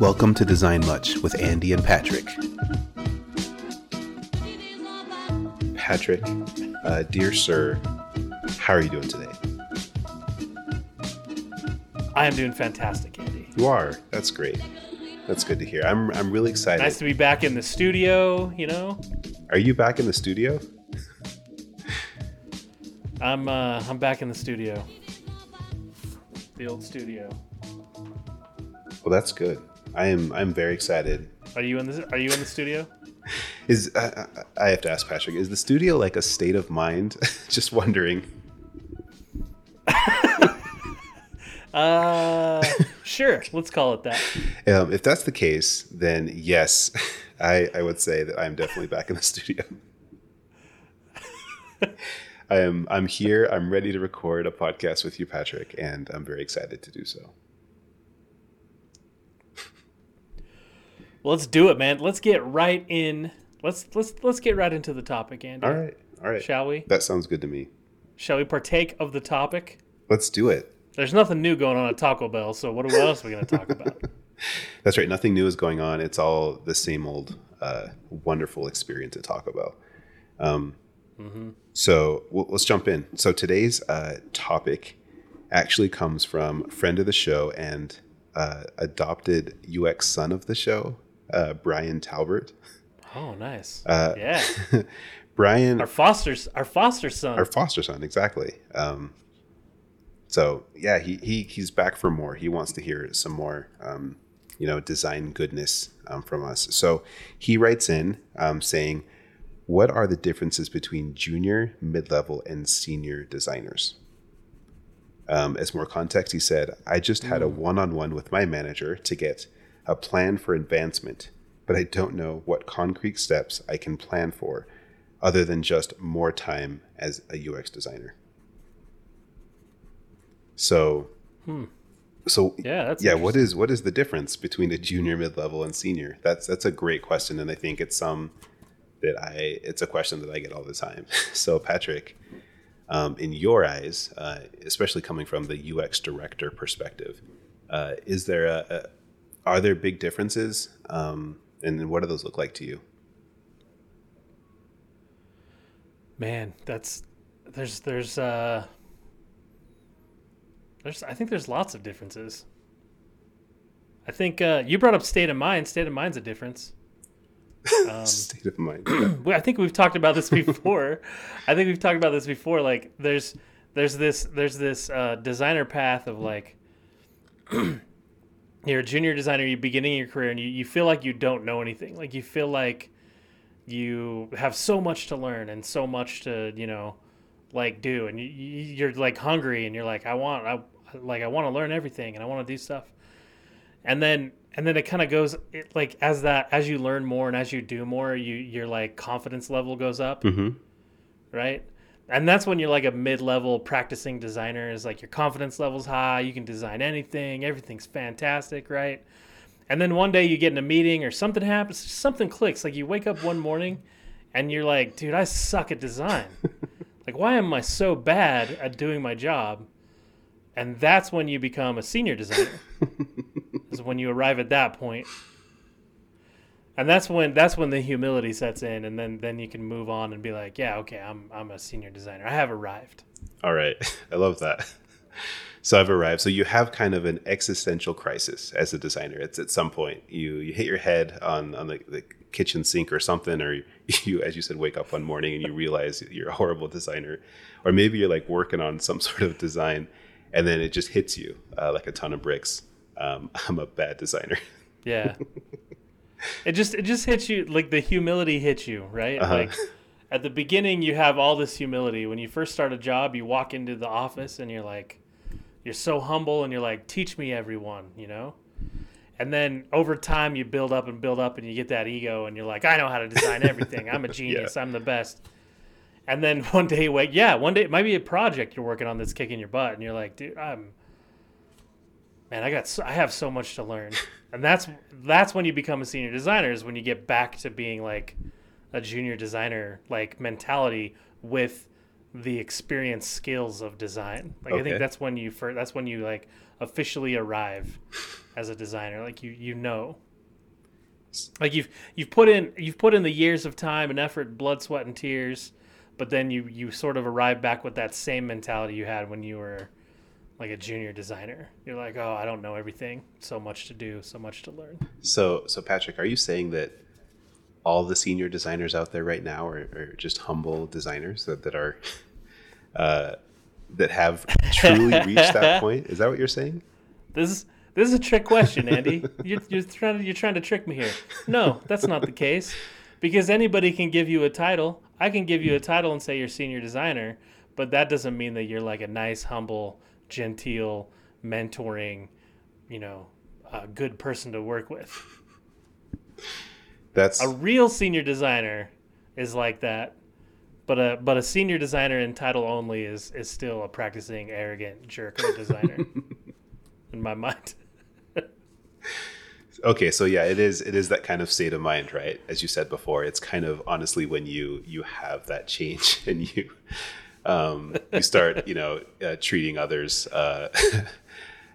Welcome to Design Much with Andy and Patrick. Patrick, uh, dear sir, how are you doing today? I am doing fantastic, Andy. You are. That's great. That's good to hear. I'm I'm really excited. Nice to be back in the studio. You know, Are you back in the studio? I'm uh, I'm back in the studio, the old studio. Well, that's good. I am I'm very excited. Are you in the Are you in the studio? Is I, I have to ask Patrick, is the studio like a state of mind? Just wondering. Uh, sure. Let's call it that. Um, if that's the case, then yes, I, I would say that I'm definitely back in the studio. I am I'm here. I'm ready to record a podcast with you, Patrick, and I'm very excited to do so. Well, let's do it, man. Let's get right in. Let's let's let's get right into the topic, Andy. All right, all right. Shall we? That sounds good to me. Shall we partake of the topic? Let's do it. There's nothing new going on at Taco Bell, so what, else are we going to talk about? That's right. Nothing new is going on. It's all the same old uh, wonderful experience at Taco Bell. Um, So w- let's jump in. So today's uh, topic actually comes from friend of the show and uh, adopted UX son of the show, uh, Brian Talbert. Oh, nice. Uh, yeah, Brian, our foster, our foster son. our foster son, exactly. Um, so yeah, he, he he's back for more. He wants to hear some more, um, you know, design goodness um, from us. So he writes in um, saying, "What are the differences between junior, mid level, and senior designers?" Um, as more context, he said, "I just had a one on one with my manager to get a plan for advancement, but I don't know what concrete steps I can plan for." other than just more time as a UX designer. So, hmm. so Yeah, that's yeah. What is what is the difference between a junior, mid level, and senior? That's that's a great question, and I think it's some that I it's a question that I get all the time. So, Patrick, um, in your eyes, uh, especially coming from the UX director perspective, uh, is there a, a are there big differences, um, and what do those look like to you? Man, that's there's there's uh there's I think there's lots of differences. I think uh, you brought up state of mind. State of mind's a difference. Um, State of mind. I think we've talked about this before. I think we've talked about this before. Like there's there's this there's this uh, designer path of like you're a junior designer, you're beginning your career, and you, you feel like you don't know anything. Like you feel like you have so much to learn and so much to you know like do, and you, you- you're like hungry, and you're like I want I like I want to learn everything, and I want to do stuff. And then and then it kind of goes it, like as that as you learn more and as you do more you your like confidence level goes up. Hmm right and that's when you're like a mid-level practicing designer is like your confidence level's high you can design anything everything's fantastic right? And then one day you get in a meeting or something happens something clicks like you wake up one morning and you're like dude i suck at design. Like why am i so bad at doing my job? And that's when you become a senior designer is when you arrive at that point and that's when that's when the humility sets in and then then you can move on and be like yeah okay i'm i'm a senior designer i have arrived All right. I love that. So I've arrived. So you have kind of an existential crisis as a designer. It's at some point you you hit your head on on the, the kitchen sink or something, or you, as you said, wake up one morning and you realize you're a horrible designer, or maybe you're like working on some sort of design, and then it just hits you uh, like a ton of bricks. Um, I'm a bad designer. yeah it just it just hits you like the humility hits you right? Uh-huh. like at the beginning you have all this humility. When you first start a job you walk into the office and you're like you're so humble and you're like teach me everyone you know? And then over time you build up and build up and you get that ego and you're like i know how to design everything. I'm a genius. I'm the best. And then one day wake yeah one day it might be a project you're working on that's kicking your butt and you're like dude i'm man i got so, i have so much to learn and that's that's when you become a senior designer is when you get back to being like a junior designer like mentality with the experience skills of design like i think that's when you first that's when you like officially arrive as a designer. Like you you know. Like you've you've put in you've put in the years of time and effort, blood, sweat, and tears, but then you you sort of arrive back with that same mentality you had when you were like a junior designer. You're like, oh, I don't know everything. So much to do, so much to learn. So so Patrick, are you saying that all the senior designers out there right now are, are just humble designers that, that are uh, that have truly reached that point? Is that what you're saying? This is this is a trick question, Andy. you're, you're trying to you're trying to trick me here. No, that's not the case, because anybody can give you a title. I can give you a title and say you're senior designer, but that doesn't mean that you're like a nice, humble, genteel, mentoring, you know, a good person to work with. That's a real senior designer is like that, but a but a senior designer in title only is is still a practicing arrogant jerk of a designer in my mind. okay so yeah it is it is that kind of state of mind right as you said before it's kind of honestly when you you have that change and you um you start you know uh, treating others uh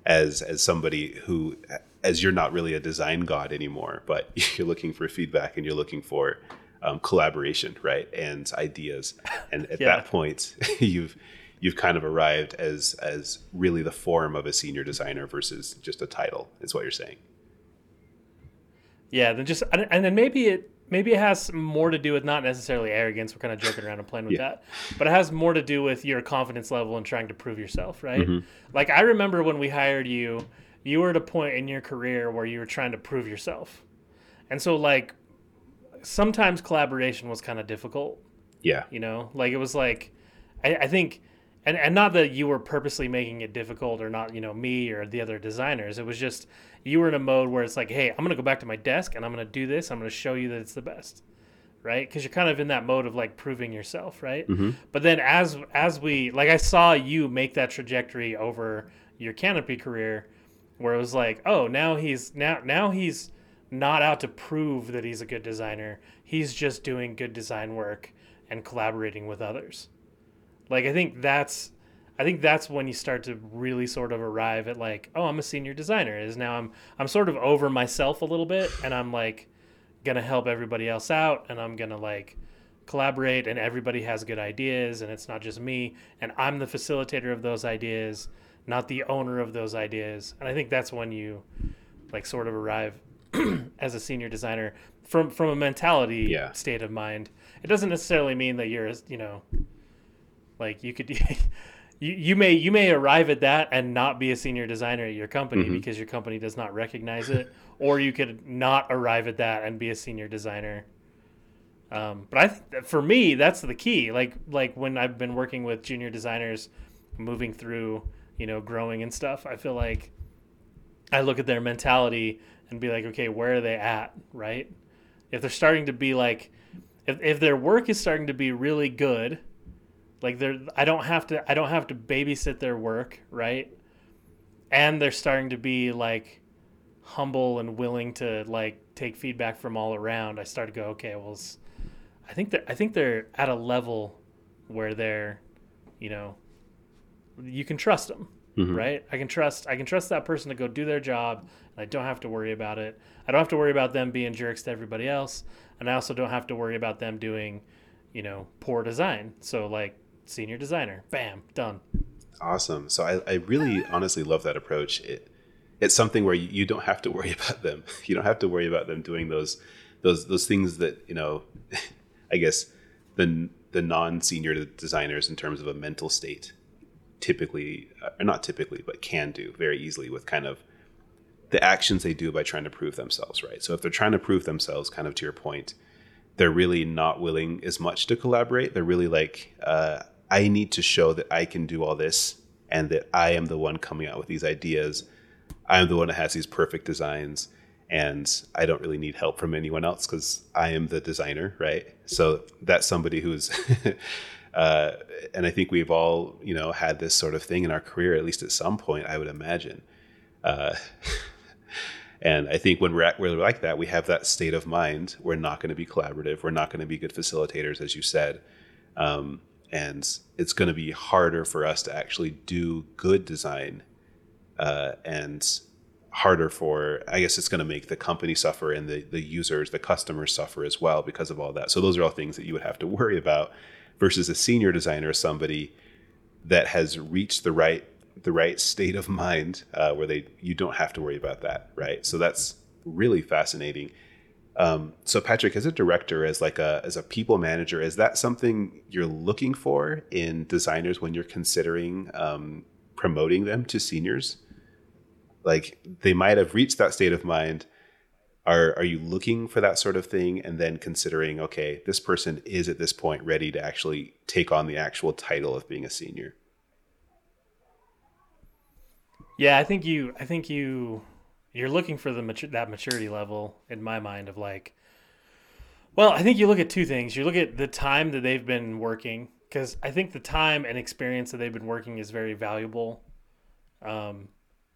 as as somebody who as you're not really a design god anymore but you're looking for feedback and you're looking for um, collaboration right and ideas and at yeah. that point you've you've kind of arrived as as really the form of a senior designer versus just a title is what you're saying yeah then just and then maybe it maybe it has more to do with not necessarily arrogance. We're kind of joking around and playing with yeah. that but it has more to do with your confidence level and trying to prove yourself right? Mm-hmm. like i remember when we hired you you were at a point in your career where you were trying to prove yourself. And so like sometimes collaboration was kind of difficult yeah. you know? Like it was like I, I think and and not that you were purposely making it difficult or not you know me or the other designers. It was just you were in a mode where it's like hey i'm gonna go back to my desk and i'm gonna do this. I'm gonna show you that it's the best right? Because you're kind of in that mode of like proving yourself right? Mm-hmm. but then as as we like i saw you make that trajectory over your canopy career where it was like oh now he's now now he's not out to prove that he's a good designer. He's just doing good design work and collaborating with others like I think that's I think that's when you start to really sort of arrive at like, oh, I'm a senior designer. Is now I'm I'm sort of over myself a little bit and I'm like gonna help everybody else out and I'm gonna like collaborate and everybody has good ideas and it's not just me and I'm the facilitator of those ideas, not the owner of those ideas. And I think that's when you like sort of arrive as a senior designer from from a mentality yeah. state of mind. It doesn't necessarily mean that you're you know like you could you, you may you may arrive at that and not be a senior designer at your company mm-hmm. because your company does not recognize it, or you could not arrive at that and be a senior designer. Um, but I think for me that's the key. Like like when I've been working with junior designers, moving through you know growing and stuff, I feel like I look at their mentality and be like, okay, where are they at, right? If they're starting to be like, if if their work is starting to be really good like they're I don't have to I don't have to babysit their work, right? And they're starting to be like humble and willing to like take feedback from all around. I start to go, okay, well, I think that I think they're at a level where they're, you know, you can trust them, mm-hmm. right? I can trust I can trust that person to go do their job, and I don't have to worry about it. I don't have to worry about them being jerks to everybody else, and I also don't have to worry about them doing, you know, poor design. So like senior designer. Bam, done. Awesome. So I, I really honestly love that approach. It, it's something where you, don't have to worry about them. You don't have to worry about them doing those those those things that you know. I guess the the non senior designers in terms of a mental state typically or uh, not typically but can do very easily with kind of the actions they do by trying to prove themselves right so if they're trying to prove themselves kind of to your point they're really not willing as much to collaborate they're really like uh, I need to show that I can do all this and that I am the one coming out with these ideas. I am the one that has these perfect designs and I don't really need help from anyone else because I am the designer, right? So that's somebody who's, uh, and I think we've all, you know, had this sort of thing in our career, at least at some point, I would imagine. Uh, and I think when we're at we're like that, we have that state of mind. We're not going to be collaborative. We're not going to be good facilitators, as you said. Um, and it's going to be harder for us to actually do good design uh, and harder for i guess it's going to make the company suffer and the, the users the customers suffer as well because of all that. So those are all things that you would have to worry about versus a senior designer somebody that has reached the right the right state of mind uh, where they you don't have to worry about that right? So that's really fascinating um, so patrick as a director as like a as a people manager is that something you're looking for in designers when you're considering um, promoting them to seniors? Like they might have reached that state of mind. Are are you looking for that sort of thing and then considering okay this person is at this point ready to actually take on the actual title of being a senior? Yeah i think you i think you you're looking for the mature, that maturity level in my mind of like well i think you look at two things you look at the time that they've been working because i think the time and experience that they've been working is very valuable um,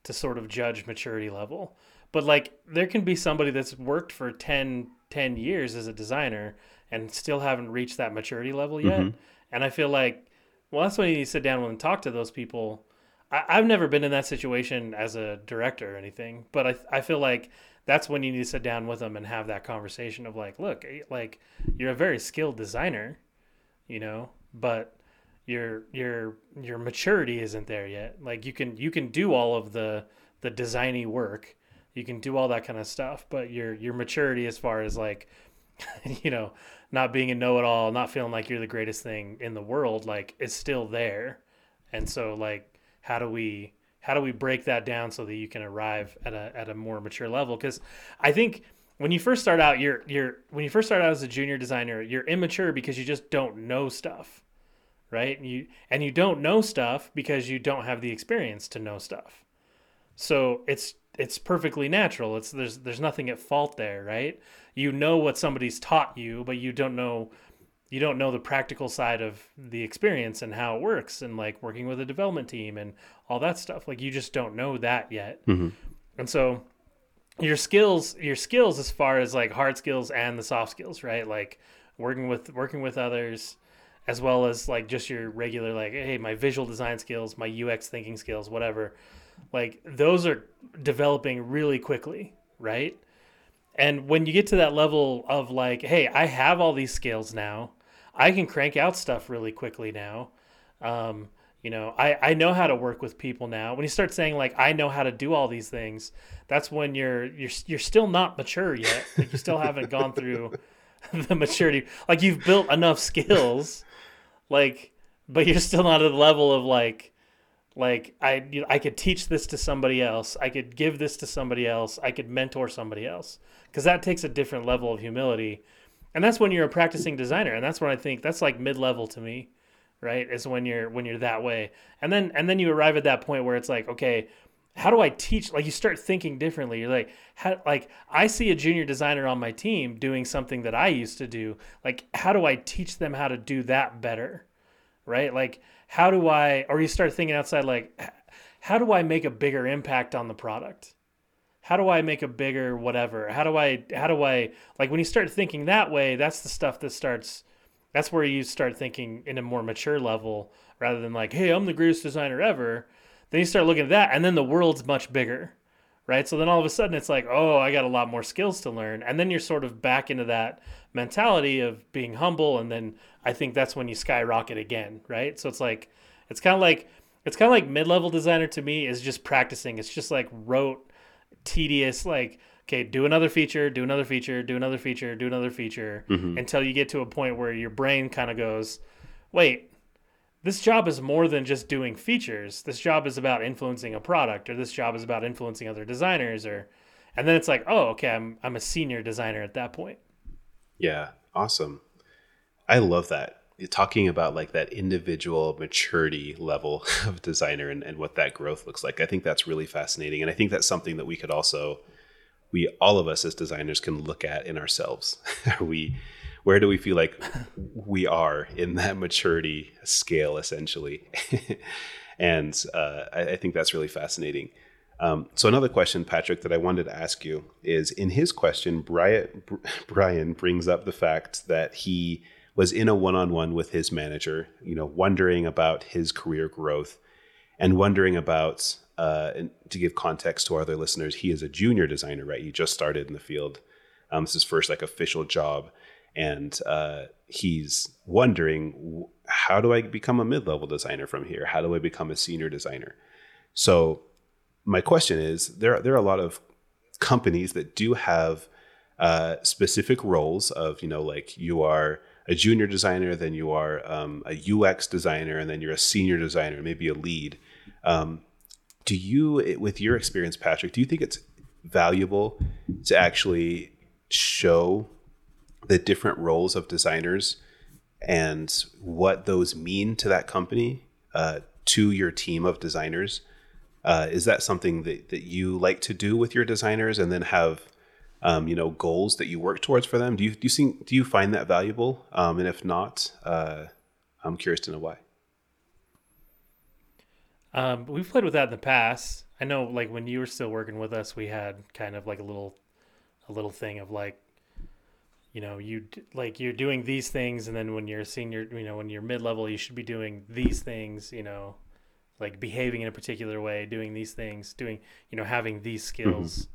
to sort of judge maturity level. But like there can be somebody that's worked for 10, 10 years as a designer and still haven't reached that maturity level yet. Mm-hmm. And I feel like, well, that's when you sit down and talk to those people. I, have never been in that situation as a director or anything, but I, I feel like that's when you need to sit down with them and have that conversation of like, look, eh, like you're a very skilled designer, you know, but your your your maturity isn't there yet. Like you can you can do all of the the designy work, you can do all that kind of stuff, but your your maturity as far as like you know not being a know-it-all, not feeling like you're the greatest thing in the world, like is still there. And so like how do we how do we break that down so that you can arrive at a at a more mature level? Because I think when you first start out, you're you're when you first start out as a junior designer, you're immature because you just don't know stuff right? And you and you don't know stuff because you don't have the experience to know stuff. So it's it's perfectly natural. It's there's there's nothing at fault there, right? You know what somebody's taught you, but you don't know you don't know the practical side of the experience and how it works and like working with a development team and all that stuff. Like you just don't know that yet. Mm-hmm. And so your skills your skills as far as like hard skills and the soft skills, right? Like working with working with others, as well as like just your regular like hey my visual design skills my ux thinking skills whatever like those are developing really quickly right and when you get to that level of like hey i have all these skills now i can crank out stuff really quickly now um, you know I, I know how to work with people now when you start saying like i know how to do all these things that's when you're you're you're still not mature yet like you still haven't gone through the maturity like you've built enough skills like but you're still not at the level of like like I you know, I could teach this to somebody else. I could give this to somebody else. I could mentor somebody else because that takes a different level of humility. And that's when you're a practicing designer and that's when I think that's like mid-level to me, right? Is when you're when you're that way. And then and then you arrive at that point where it's like, okay, how do I teach? Like you start thinking differently. You're like, how, like I see a junior designer on my team doing something that I used to do. Like, how do I teach them how to do that better? Right? Like, how do I? Or you start thinking outside. Like, how do I make a bigger impact on the product? How do I make a bigger whatever? How do I? How do I? Like when you start thinking that way, that's the stuff that starts. That's where you start thinking in a more mature level rather than like, hey, I'm the greatest designer ever then you start looking at that, and then the world's much bigger, right? So then all of a sudden it's like, oh, I got a lot more skills to learn. And then you're sort of back into that mentality of being humble. And then I think that's when you skyrocket again, right? So it's like, it's kind of like, it's kind of like mid-level designer to me is just practicing. It's just like rote, tedious, like, okay, do another feature, do another feature, do another feature, do another feature mm-hmm. until you get to a point where your brain kind of goes, wait, this job is more than just doing features. This job is about influencing a product, or this job is about influencing other designers, or and then it's like, oh, okay, I'm I'm a senior designer at that point. Yeah, awesome. I love that. Talking about like that individual maturity level of designer and, and what that growth looks like. I think that's really fascinating. And I think that's something that we could also we all of us as designers can look at in ourselves. we where do we feel like we are in that maturity scale essentially and uh, I, I, think that's really fascinating um, so another question patrick that i wanted to ask you is in his question brian, brian brings up the fact that he was in a one-on-one with his manager you know wondering about his career growth and wondering about uh, and to give context to our other listeners, he is a junior designer, right? He just started in the field. Um, it's his first like official job, and uh, he's wondering how do I become a mid-level designer from here? How do I become a senior designer? So my question is there there are a lot of companies that do have uh, specific roles of you know like you are a junior designer, then you are um, a UX designer, and then you're a senior designer, maybe a lead. Um, do you, with your experience, Patrick, do you think it's valuable to actually show the different roles of designers and what those mean to that company, uh, to your team of designers? Uh, is that something that, that you like to do with your designers and then have um, you know goals that you work towards for them do you do you see, do you find that valuable um, and if not uh, i'm curious to know why um, we've played with that in the past i know like when you were still working with us we had kind of like a little a little thing of like you know you like you're doing these things and then when you're senior you know when you're mid-level you should be doing these things you know like behaving in a particular way, doing these things, doing you know having these skills.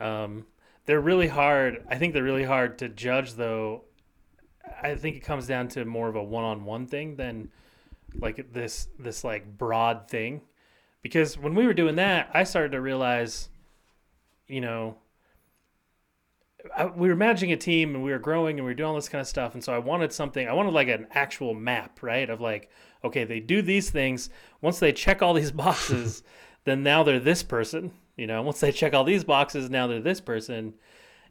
Mm-hmm. Um, they're really hard. I think they're really hard to judge, though. I think it comes down to more of a one-on-one thing than like this this like broad thing, because when we were doing that, I started to realize, you know, I, we were managing a team and we were growing and we were doing all this kind of stuff, and so I wanted something. I wanted like an actual map, right? Of like, okay, they do these things. Once they check all these boxes, then now they're this person. You know, once they check all these boxes, now they're this person.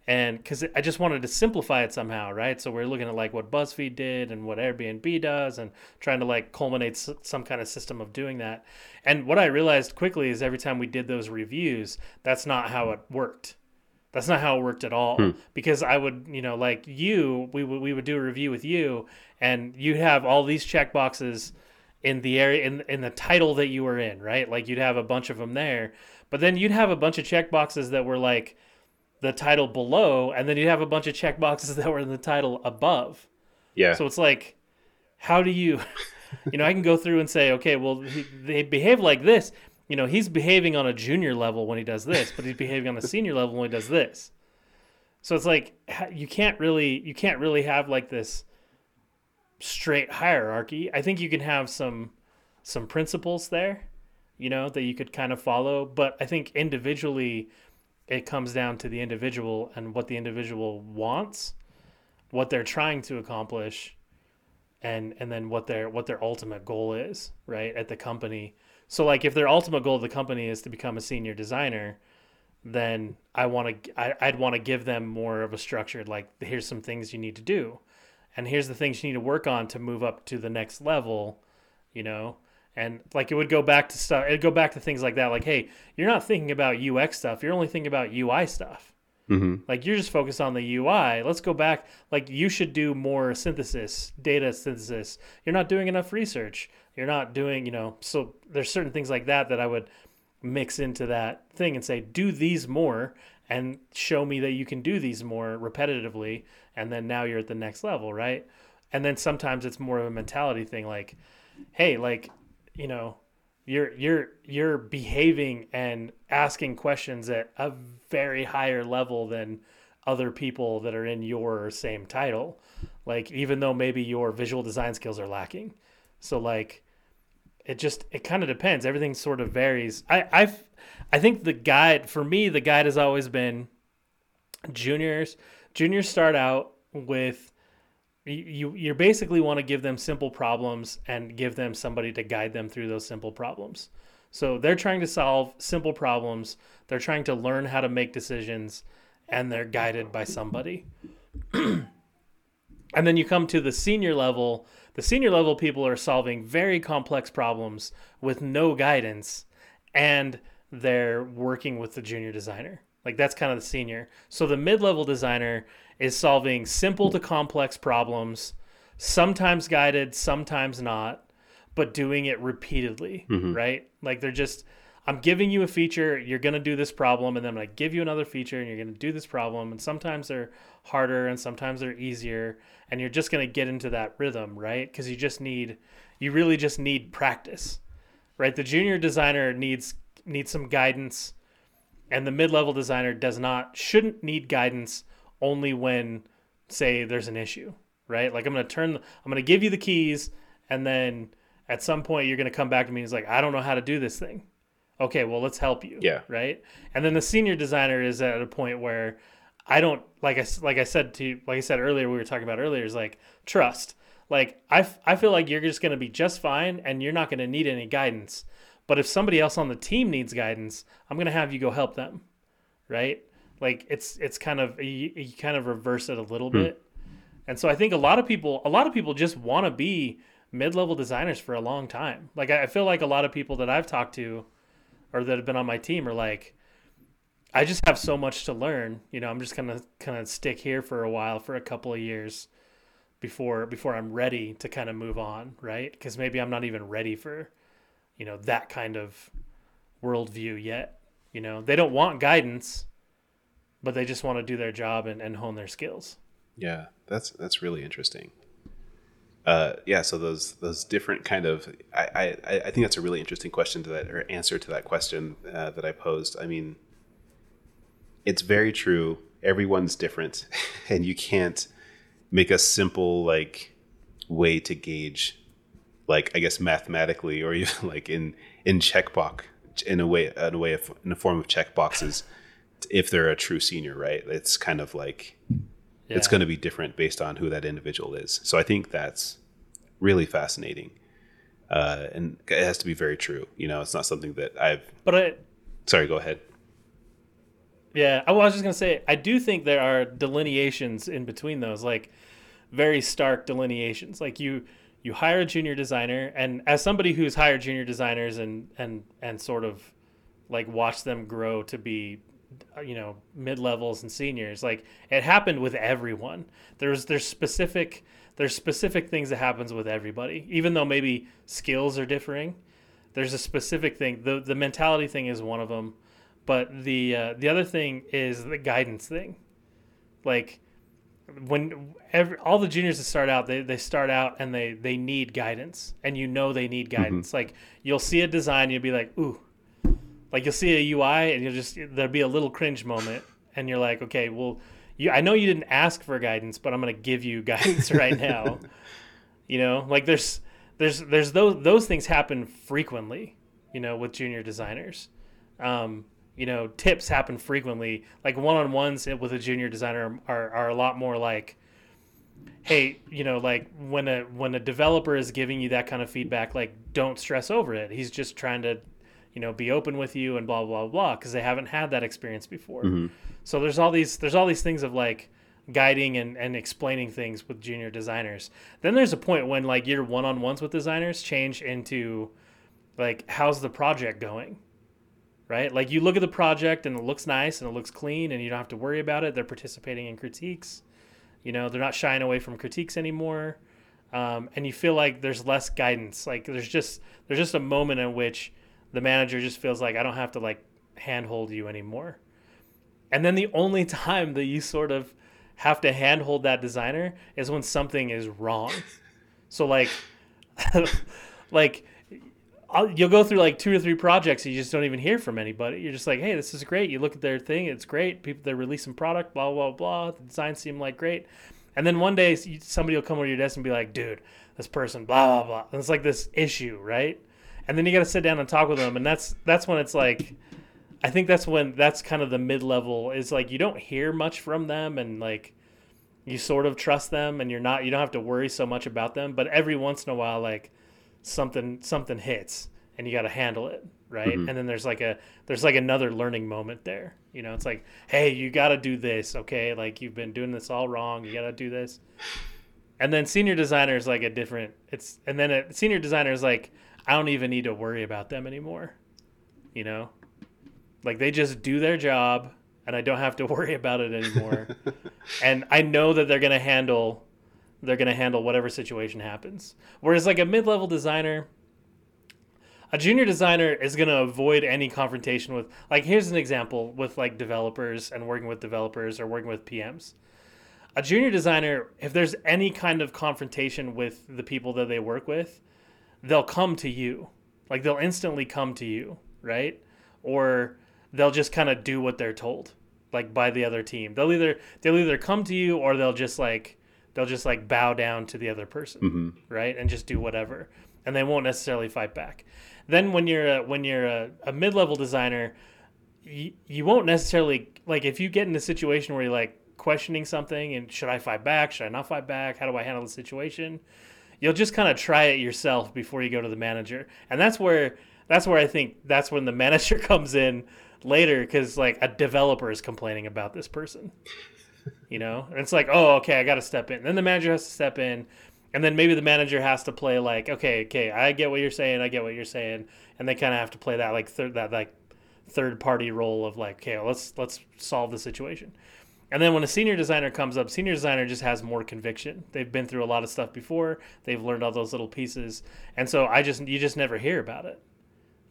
And because I just wanted to simplify it somehow, right? So we're looking at like what BuzzFeed did and what Airbnb does, and trying to like culminate some kind of system of doing that. And what I realized quickly is every time we did those reviews, that's not how it worked that's not how it worked at all. Hmm. Because I would, you know, like you, we would we would do a review with you, and you have all these check boxes in the area in in the title that you were in, right? Like you'd have a bunch of them there, but then you'd have a bunch of check boxes that were like the title below, and then you'd have a bunch of check boxes that were in the title above. Yeah. So it's like, how do you, you know, I can go through and say, okay, well, they behave like this you know, he's behaving on a junior level when he does this, but he's behaving on a senior level when he does this. So it's like you can't really you can't really have like this straight hierarchy. I think you can have some some principles there, you know, that you could kind of follow, but I think individually it comes down to the individual and what the individual wants, what they're trying to accomplish, and and then what their what their ultimate goal is, right, at the company so like if their ultimate goal of the company is to become a senior designer, then I want to I'd want to give them more of a structured like here's some things you need to do. And here's the things you need to work on to move up to the next level, you know? And like it would go back to stuff it'd go back to things like that like hey, you're not thinking about UX stuff, you're only thinking about UI stuff. Mm-hmm. Like you're just focused on the UI. Let's go back. Like you should do more synthesis, data synthesis. You're not doing enough research. You're not doing, you know, so there's certain things like that that I would mix into that thing and say, do these more and show me that you can do these more repetitively. And then now you're at the next level, right? And then sometimes it's more of a mentality thing like, hey, like, you know, you're you're you're behaving and asking questions at a very higher level than other people that are in your same title like even though maybe your visual design skills are lacking so like it just it kind of depends. Everything sort of varies. I I've I think the guide for me the guide has always been juniors. Juniors start out with you you basically want to give them simple problems and give them somebody to guide them through those simple problems. So they're trying to solve simple problems. They're trying to learn how to make decisions and they're guided by somebody. and then you come to the senior level the senior level people are solving very complex problems with no guidance and they're working with the junior designer. Like that's kind of the senior. So the mid-level designer is solving simple to complex problems, sometimes guided, sometimes not, but doing it repeatedly, mm-hmm. right? Like they're just I'm giving you a feature, you're going to do this problem, and then I'm going to give you another feature, and you're going to do this problem. And sometimes they're harder, and sometimes they're easier, and you're just going to get into that rhythm, right? Because you just need, you really just need practice, right? The junior designer needs needs some guidance and the mid-level designer does not shouldn't need guidance only when say there's an issue right? Like i'm going to turn i'm going to give you the keys and then at some point you're going to come back to me and it's like i don't know how to do this thing. Okay well let's help you Yeah. right? And then the senior designer is at a point where i don't like i like i said to like i said earlier we were talking about earlier is like trust. Like i, f- I feel like you're just going to be just fine and you're not going to need any guidance but if somebody else on the team needs guidance i'm going to have you go help them right? Like it's it's kind of you, you kind of reverse it a little hmm. bit. And so i think a lot of people a lot of people just want to be mid-level designers for a long time. Like I, I feel like a lot of people that i've talked to or that have been on my team are like i just have so much to learn you know i'm just gonna kind of stick here for a while for a couple of years before before i'm ready to kind of move on right? Because maybe i'm not even ready for you know that kind of worldview yet you know they don't want guidance but they just want to do their job and, and hone their skills Yeah, that's that's really interesting. Uh, yeah, so those those different kind of I, I I think that's a really interesting question to that or answer to that question uh, that I posed. I mean, it's very true. Everyone's different, and you can't make a simple like way to gauge, like I guess mathematically or even like in in checkbox in a way in a way of in a form of check boxes if they're a true senior, right? It's kind of like it's going to be different based on who that individual is. So I think that's really fascinating. Uh, and it has to be very true. You know, it's not something that I've. but I, Sorry, go ahead. Yeah, I was just gonna say I do think there are delineations in between those, like very stark delineations. Like you you hire a junior designer, and as somebody who's hired junior designers and and and sort of like watched them grow to be you know mid levels and seniors, like it happened with everyone. There's there's specific there's specific things that happens with everybody, even though maybe skills are differing. There's a specific thing. the The mentality thing is one of them but the uh, the other thing is the guidance thing like when every all the juniors that start out they, they start out and they they need guidance and you know they need guidance. Like you'll see a design you'll be like ooh. Like you'll see a ui and you'll just there'll be a little cringe moment and you're like okay well you i know you didn't ask for guidance but i'm gonna give you guidance right now. You know like there's there's there's those those things happen frequently you know with junior designers. Um, you know tips happen frequently. Like one-on-ones with a junior designer are, are a lot more like hey you know like when a when a developer is giving you that kind of feedback like don't stress over it. He's just trying to you know be open with you and blah blah blah because they haven't had that experience before. Mm-hmm. So there's all these there's all these things of like guiding and, and explaining things with junior designers. Then there's a point when like your one-on-ones with designers change into like how's the project going right? Like you look at the project and it looks nice and it looks clean and you don't have to worry about it. They're participating in critiques. You know they're not shying away from critiques anymore. Um, and you feel like there's less guidance. Like there's just there's just a moment in which the manager just feels like i don't have to like handhold you anymore. And then the only time that you sort of have to handhold that designer is when something is wrong. So like like I'll, you'll go through like two or three projects and you just don't even hear from anybody. You're just like, hey, this is great. You look at their thing, it's great. People they're releasing product, blah blah blah. The designs seem like great, and then one day somebody will come over to your desk and be like, dude, this person, blah blah blah. And it's like this issue, right? And then you got to sit down and talk with them, and that's that's when it's like, I think that's when that's kind of the mid level is like you don't hear much from them, and like you sort of trust them, and you're not you don't have to worry so much about them, but every once in a while, like something something hits and you got to handle it right? Mm-hmm. And then there's like a there's like another learning moment there. You know it's like hey you got to do this okay? Like you've been doing this all wrong you got to do this. And then senior designer is like a different it's and then a senior designer is like i don't even need to worry about them anymore. You know? Like they just do their job and i don't have to worry about it anymore. And i know that they're going to handle they're going to handle whatever situation happens. Whereas like a mid-level designer, a junior designer is going to avoid any confrontation with like here's an example with like developers and working with developers or working with PMs. A junior designer, if there's any kind of confrontation with the people that they work with, they'll come to you. Like they'll instantly come to you, right? or they'll just kind of do what they're told like by the other team they'll either they'll either come to you or they'll just like they'll just like bow down to the other person Mm-hmm. right and just do whatever and they won't necessarily fight back. Then when you're a, when you're a, a mid-level designer you, you won't necessarily like if you get in a situation where you're like questioning something and should i fight back? Should i not fight back? How do i handle the situation? You'll just kind of try it yourself before you go to the manager. And that's where that's where i think that's when the manager comes in later because like a developer is complaining about this person you know and it's like oh okay i gotta step in then the manager has to step in and then maybe the manager has to play like okay okay i get what you're saying i get what you're saying and they kind of have to play that like third that like third party role of like okay let's let's solve the situation and then when a senior designer comes up, senior designer just has more conviction. They've been through a lot of stuff before. They've learned all those little pieces. And so I just you just never hear about it.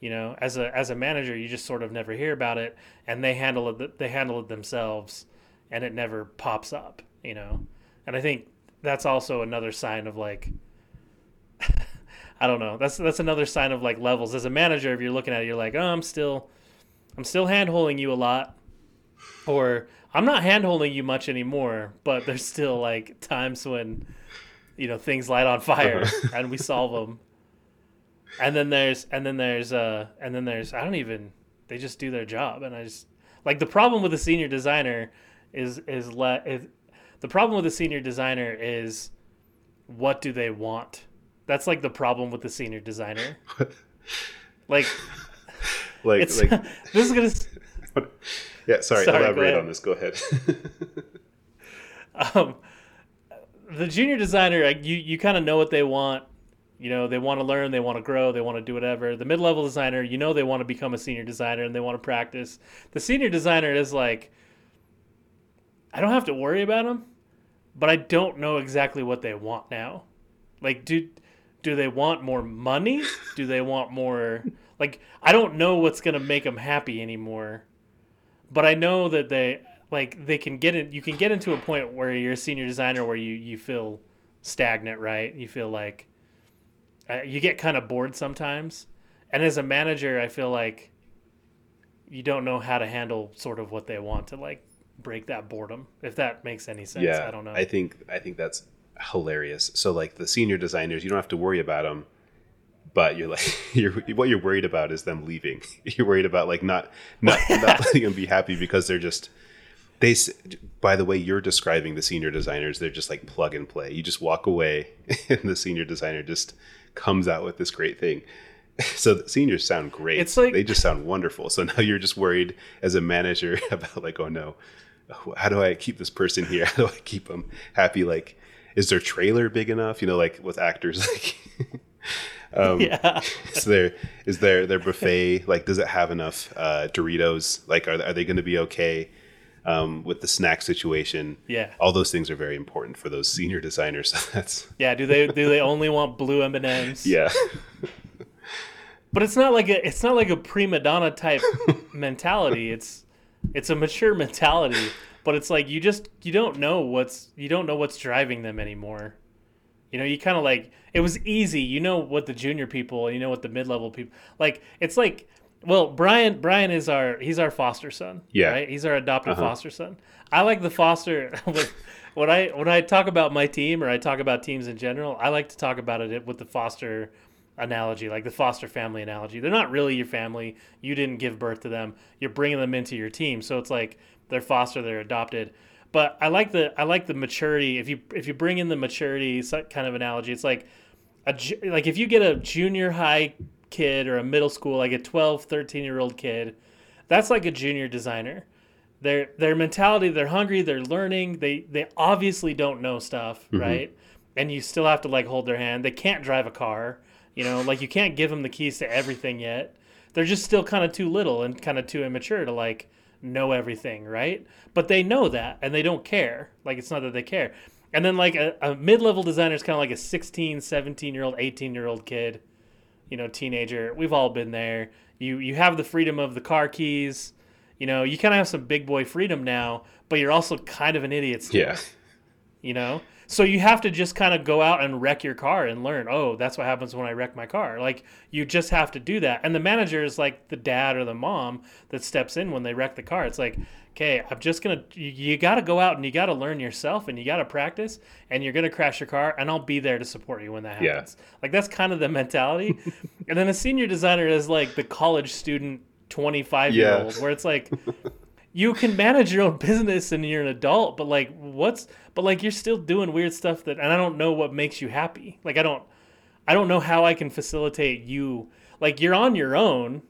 You know, as a as a manager, you just sort of never hear about it and they handle it they handle it themselves and it never pops up, you know. And I think that's also another sign of like I don't know. That's that's another sign of like levels. As a manager, if you're looking at it, you're like, "Oh, I'm still I'm still handholding you a lot." Or I'm not handholding you much anymore, but there's still like times when you know things light on fire and we solve them. And then there's and then there's uh and then there's I don't even they just do their job and I just like the problem with a senior designer is is let is the problem with a senior designer is what do they want? That's like the problem with the senior designer. Like like it's like this is gonna yeah sorry, Sorry, elaborate on this go ahead um, the junior designer, like, you you kind of know what they want. You know, they want to learn, they want to grow, they want to do whatever. The mid-level designer, you know, they want to become a senior designer and they want to practice. The senior designer is like, I don't have to worry about them, but I don't know exactly what they want now. Like, do do they want more money? Do they want more? Like, I don't know what's gonna make them happy anymore but I know that they like they can get in. You can get into a point where you're a senior designer where you you feel stagnant, right? You feel like uh, you get kind of bored sometimes. And as a manager, I feel like you don't know how to handle sort of what they want to like break that boredom. If that makes any sense, yeah I don't know. i think i think that's hilarious. So like the senior designers you don't have to worry about them but you're like you're what you're worried about is them leaving. You're worried about like not not, not letting them be happy because they're just they by the way you're describing the senior designers they're just like plug and play. You just walk away and the senior designer just comes out with this great thing. So the seniors sound great. It's like- they just sound wonderful. So now you're just worried as a manager about like oh no how do i keep this person here how do i keep them happy like is their trailer big enough you know like with actors like um, yeah. is there is there their buffet like does it have enough uh, Doritos? Like are are they going to be okay um, with the snack situation? Yeah. all those things are very important for those senior designers. That's Yeah, do they do they only want blue M&Ms? yeah, But it's not like a it's not like a prima donna type mentality. It's it's a mature mentality, but it's like you just you don't know what's you don't know what's driving them anymore. You know, you kind of like it was easy. You know what the junior people, you know what the mid-level people like. It's like well, Brian Brian is our he's our foster son. Yeah. right. He's our adopted Uh-huh. foster son. I like the foster. when I when I talk about my team or I talk about teams in general, I like to talk about it with the foster analogy, like the foster family analogy. They're not really your family. You didn't give birth to them. You're bringing them into your team. So it's like they're foster, they're adopted. But I like the I like the maturity. If you if you bring in the maturity kind of analogy, it's like a like if you get a junior high kid or a middle school like a 12 13 year old kid that's like a junior designer their their mentality they're hungry they're learning they they obviously don't know stuff mm-hmm. right and you still have to like hold their hand they can't drive a car you know like you can't give them the keys to everything yet. They're just still kind of too little and kind of too immature to like know everything right? But they know that and they don't care. Like it's not that they care. And then like a, a mid-level designer is kind of like a 16 17 year old 18 year old kid you know teenager. We've all been there. You you have the freedom of the car keys. You know you kind of have some big boy freedom now but you're also kind of an idiot still, yeah. you know So you have to just kind of go out and wreck your car and learn, oh, that's what happens when I wreck my car. Like you just have to do that. And the manager is like the dad or the mom that steps in when they wreck the car. It's like, okay, I'm just going to, you, you got to go out and you got to learn yourself and you got to practice and you're going to crash your car and I'll be there to support you when that happens. Yeah. Like that's kind of the mentality. and then a senior designer is like the college student 25 year old where it's like, you can manage your own business and you're an adult, but like what's but like you're still doing weird stuff that and I don't know what makes you happy. Like I don't I don't know how I can facilitate you like you're on your own,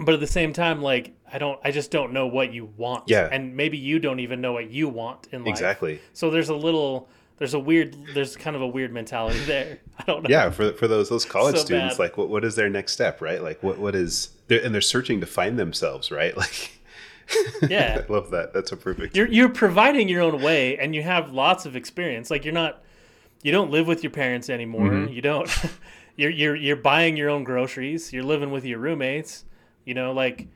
but at the same time like I don't I just don't know what you want. Yeah. And maybe you don't even know what you want in life. Exactly. So there's a little there's a weird there's kind of a weird mentality there. I don't know. Yeah, for for those those college so students, bad. like what what is their next step, right? Like what what is they're, and they're searching to find themselves, right? Like yeah, I love that. That's a perfect. You're you're providing your own way, and you have lots of experience. Like you're not, you don't live with your parents anymore. Mm-hmm. You don't. you're you're you're buying your own groceries. You're living with your roommates. You know, like,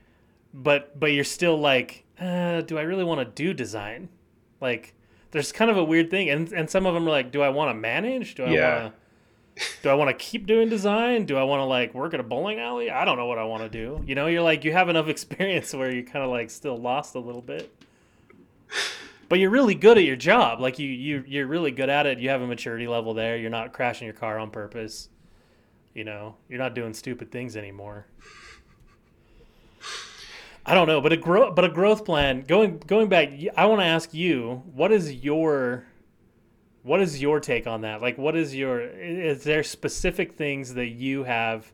but but you're still like, uh, do I really want to do design? Like, there's kind of a weird thing, and and some of them are like, do I want to manage? Do I yeah. want to do I want to keep doing design? Do I want to like work at a bowling alley? I don't know what I want to do. You know, you're like you have enough experience where you kind of like still lost a little bit. But you're really good at your job. Like you you you're really good at it. You have a maturity level there. You're not crashing your car on purpose. You know, you're not doing stupid things anymore. I don't know, but a growth but a growth plan. Going going back, I want to ask you, what is your what is your take on that? Like, what is your? Is there specific things that you have,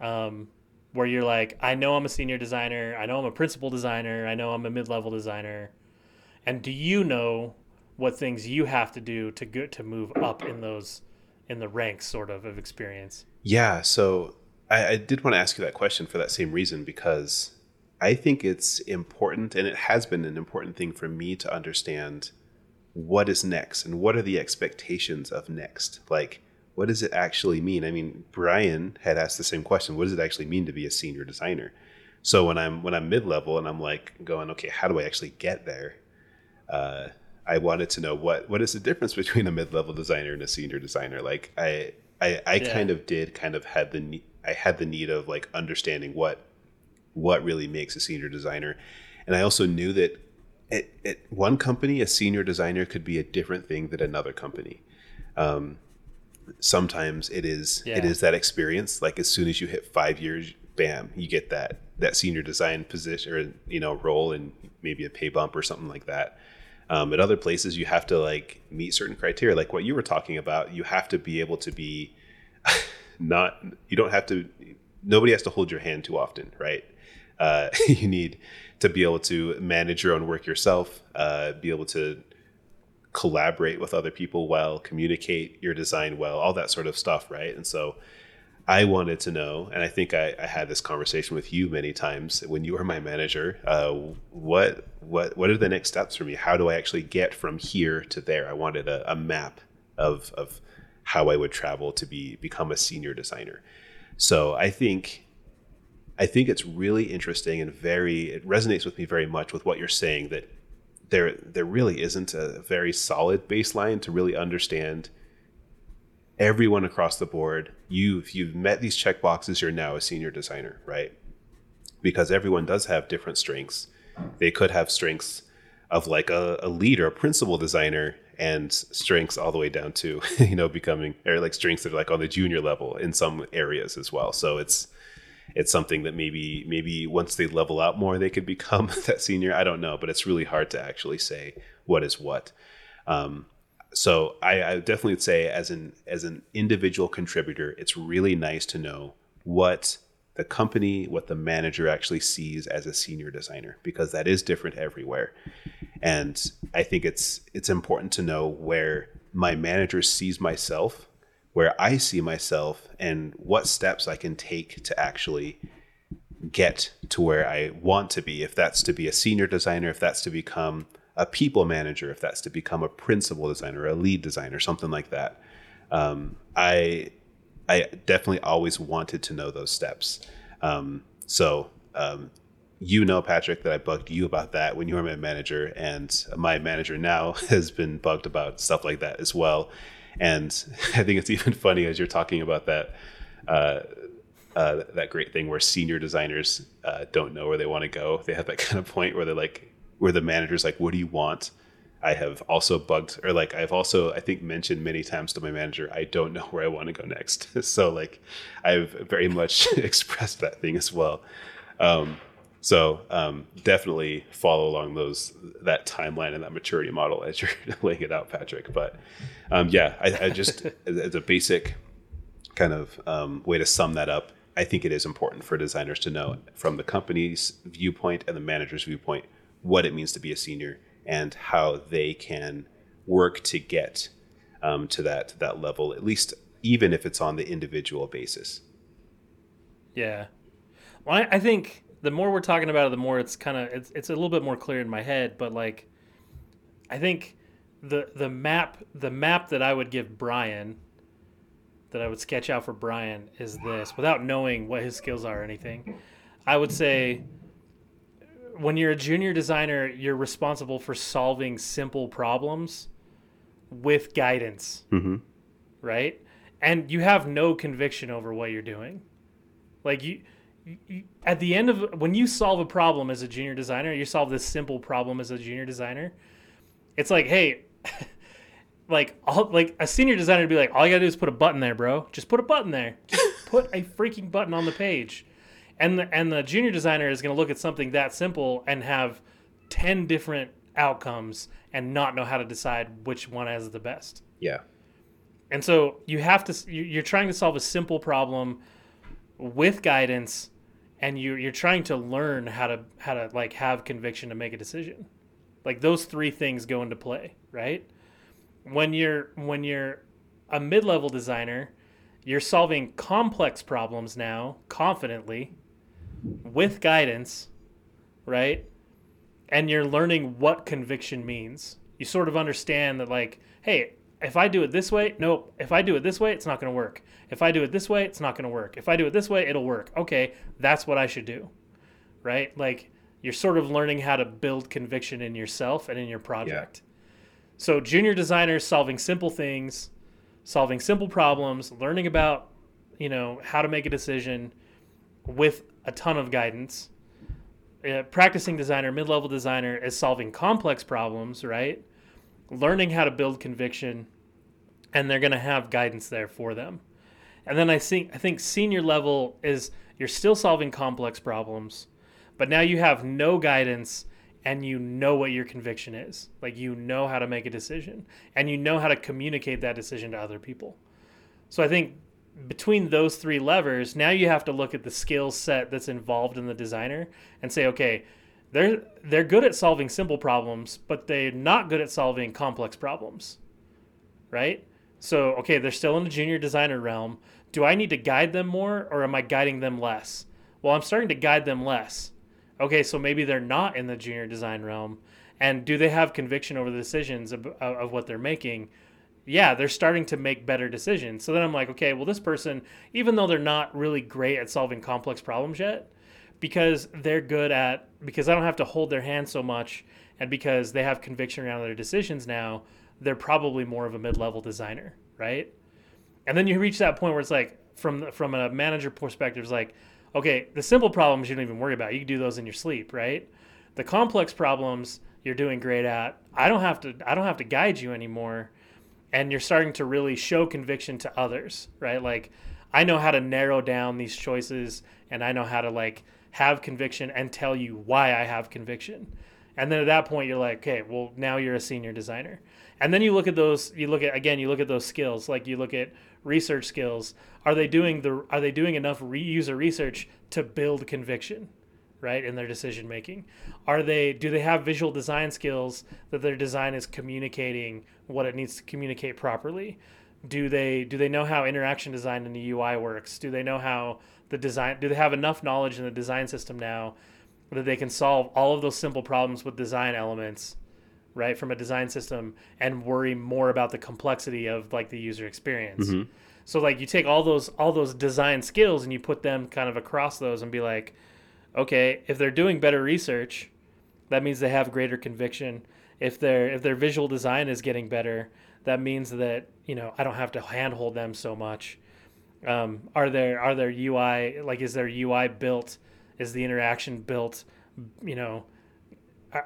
um, where you're like, I know I'm a senior designer, I know I'm a principal designer, I know I'm a mid-level designer, and do you know what things you have to do to go to move up in those in the ranks, sort of, of experience? Yeah. So I, I did want to ask you that question for that same reason because I think it's important, and it has been an important thing for me to understand what is next and what are the expectations of next? Like what does it actually mean? I mean brian had asked the same question what does it actually mean to be a senior designer? So when i'm when i'm mid-level and i'm like going okay how do i actually get there? Uh, i wanted to know what what is the difference between a mid-level designer and a senior designer? Like i i, I yeah. kind of did kind of had the i had the need of like understanding what what really makes a senior designer. And i also knew that at, at one company, a senior designer could be a different thing than another company. Um, sometimes it is yeah. it is that experience. Like as soon as you hit five years, bam, you get that that senior design position or you know role and maybe a pay bump or something like that. Um, at other places, you have to like meet certain criteria, like what you were talking about. You have to be able to be not. You don't have to. Nobody has to hold your hand too often, right? Uh, you need to be able to manage your own work yourself, uh, be able to collaborate with other people well, communicate your design well, all that sort of stuff, right? And so I wanted to know, and I think I, I had this conversation with you many times when you were my manager. Uh, what what what are the next steps for me? How do I actually get from here to there? I wanted a, a map of of how I would travel to be become a senior designer. So I think I think it's really interesting and very it resonates with me very much with what you're saying that there there really isn't a very solid baseline to really understand everyone across the board. You've you've met these check boxes, you're now a senior designer, right? Because everyone does have different strengths. They could have strengths of like a, a a principal designer and strengths all the way down to, you know, becoming or like strengths that are like on the junior level in some areas as well. So it's it's something that maybe maybe once they level out more they could become that senior. I don't know but it's really hard to actually say what is what. Um, so I, I definitely would say as an as an individual contributor it's really nice to know what the company what the manager actually sees as a senior designer because that is different everywhere. And i think it's it's important to know where my manager sees myself where I see myself and what steps I can take to actually get to where I want to be. If that's to be a senior designer, if that's to become a people manager, if that's to become a principal designer, a lead designer, something like that. Um, I I definitely always wanted to know those steps. Um, so um, you know, Patrick, that I bugged you about that when you were my manager, and my manager now has been bugged about stuff like that as well. And I think it's even funny as you're talking about that. Uh, uh, that great thing where senior designers uh, don't know where they want to go. They have that kind of point where they're like, where the manager's like, "What do you want?" I have also bugged, or like I've also I think mentioned many times to my manager, I don't know where I want to go next. so like, I've very much expressed that thing as well. Um, so um, definitely follow along those that timeline and that maturity model as you're laying it out, Patrick. But um, yeah, I, I just as a basic kind of um, way to sum that up, I think it is important for designers to know from the company's viewpoint and the manager's viewpoint what it means to be a senior and how they can work to get um, to that that level, at least even if it's on the individual basis. Yeah, well, I, I think the more we're talking about it, the more it's kind of it's, it's a little bit more clear in my head. But like, I think the the map the map that I would give Brian, that I would sketch out for Brian is this, without knowing what his skills are or anything. I would say when you're a junior designer, you're responsible for solving simple problems with guidance, mm-hmm. right? And you have no conviction over what you're doing. Like you at the end of when you solve a problem as a junior designer, you solve this simple problem as a junior designer. It's like, hey, like all, like a senior designer would be like, all you gotta do is put a button there, bro. Just put a button there. Just put a freaking button on the page. And the and the junior designer is gonna look at something that simple and have ten different outcomes and not know how to decide which one has the best. Yeah. And so you have to you're trying to solve a simple problem with guidance and you you're trying to learn how to how to like have conviction to make a decision. Like those three things go into play, right? When you're when you're a mid-level designer, you're solving complex problems now confidently with guidance, right? And you're learning what conviction means. You sort of understand that like, hey, if I do it this way, nope. If I do it this way, it's not going to work. If I do it this way, it's not going to work. If I do it this way, it'll work. Okay, that's what I should do. Right? Like you're sort of learning how to build conviction in yourself and in your project. Yeah. So, junior designers solving simple things, solving simple problems, learning about, you know, how to make a decision with a ton of guidance. Uh, practicing designer, mid-level designer is solving complex problems, right? Learning how to build conviction and they're going to have guidance there for them. And then I think I think senior level is you're still solving complex problems, but now you have no guidance and you know what your conviction is. Like you know how to make a decision and you know how to communicate that decision to other people. So I think between those three levers, now you have to look at the skill set that's involved in the designer and say, okay, they're they're good at solving simple problems, but they're not good at solving complex problems. Right? So, okay, they're still in the junior designer realm. Do I need to guide them more or am I guiding them less? Well, I'm starting to guide them less. Okay, so maybe they're not in the junior design realm. And do they have conviction over the decisions of, of what they're making? Yeah, they're starting to make better decisions. So then I'm like, okay, well, this person, even though they're not really great at solving complex problems yet, because they're good at, because I don't have to hold their hand so much, and because they have conviction around their decisions now, they're probably more of a mid-level designer, right? And then you reach that point where it's like from from a manager perspective, it's like, okay, the simple problems you don't even worry about. You can do those in your sleep, right? The complex problems you're doing great at. I don't have to I don't have to guide you anymore. And you're starting to really show conviction to others, right? Like I know how to narrow down these choices and I know how to like have conviction and tell you why I have conviction. And then at that point you're like, okay, well now you're a senior designer. And then you look at those. You look at again. You look at those skills. Like you look at research skills. Are they doing the? Are they doing enough re- user research to build conviction, right, in their decision making? Are they? Do they have visual design skills that their design is communicating what it needs to communicate properly? Do they? Do they know how interaction design in the UI works? Do they know how the design? Do they have enough knowledge in the design system now that they can solve all of those simple problems with design elements? Right from a design system and worry more about the complexity of like the user experience mm-hmm. so like you take all those all those design skills and you put them kind of across those and be like okay, if they're doing better research, that means they have greater conviction. If their if their visual design is getting better, that means that you know I don't have to handhold them so much. Um, are there are there UI like is their UI built? Is the interaction built? You know,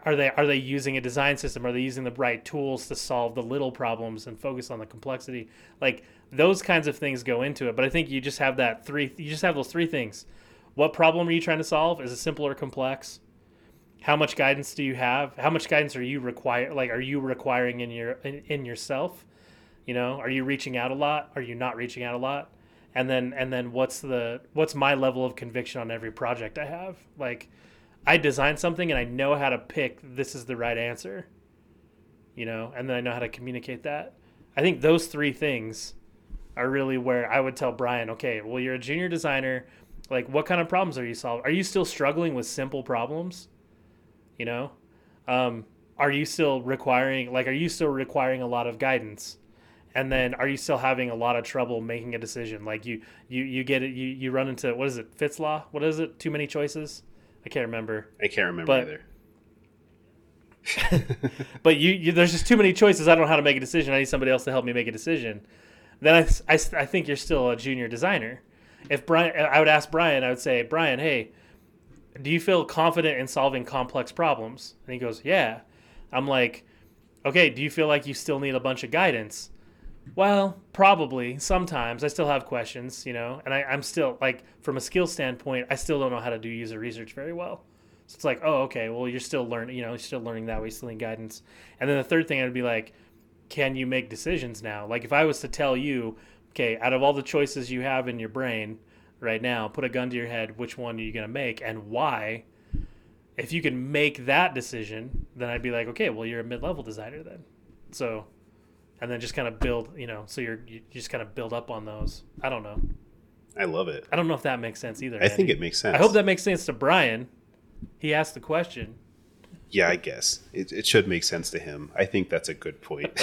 are they are they using a design system? Are they using the right tools to solve the little problems and focus on the complexity? Like those kinds of things go into it. But I think you just have that three. You just have those three things. What problem are you trying to solve? Is it simple or complex? How much guidance do you have? How much guidance are you require? Like, are you requiring in your in, in yourself? You know, are you reaching out a lot? Are you not reaching out a lot? And then and then what's the what's my level of conviction on every project I have? Like, I design something and I know how to pick this is the right answer. You know, and then I know how to communicate that. I think those three things are really where I would tell Brian, okay, well, you're a junior designer. Like, what kind of problems are you solving? Are you still struggling with simple problems? You know, um, are you still requiring, like, are you still requiring a lot of guidance? And then, are you still having a lot of trouble making a decision? Like, you you you get it, you you run into what is it, Fitts law? What is it? Too many choices? I can't remember. I can't remember But- either. but you, you there's just too many choices. I don't know how to make a decision. I need somebody else to help me make a decision. Then I, I, I think you're still a junior designer. If Brian, I would ask Brian. I would say, Brian, hey, do you feel confident in solving complex problems? And he goes, Yeah. I'm like, okay. Do you feel like you still need a bunch of guidance? Well, probably. Sometimes I still have questions, you know, and I, I'm still like, from a skill standpoint, I still don't know how to do user research very well. So it's like, oh, okay, well, you're still learning, you know, you're still learning that way, still need guidance. And then the third thing I'd be like, can you make decisions now? Like if I was to tell you, okay, out of all the choices you have in your brain right now, put a gun to your head, which one are you going to make and why? If you can make that decision, then I'd be like, okay, well, you're a mid-level designer then. So, and then just kind of build, you know, so you're you just kind of build up on those. I don't know. I love it. I don't know if that makes sense either. I think it makes sense. I hope that makes sense to Brian. He asked the question. Yeah, I guess it, it should make sense to him. I think that's a good point.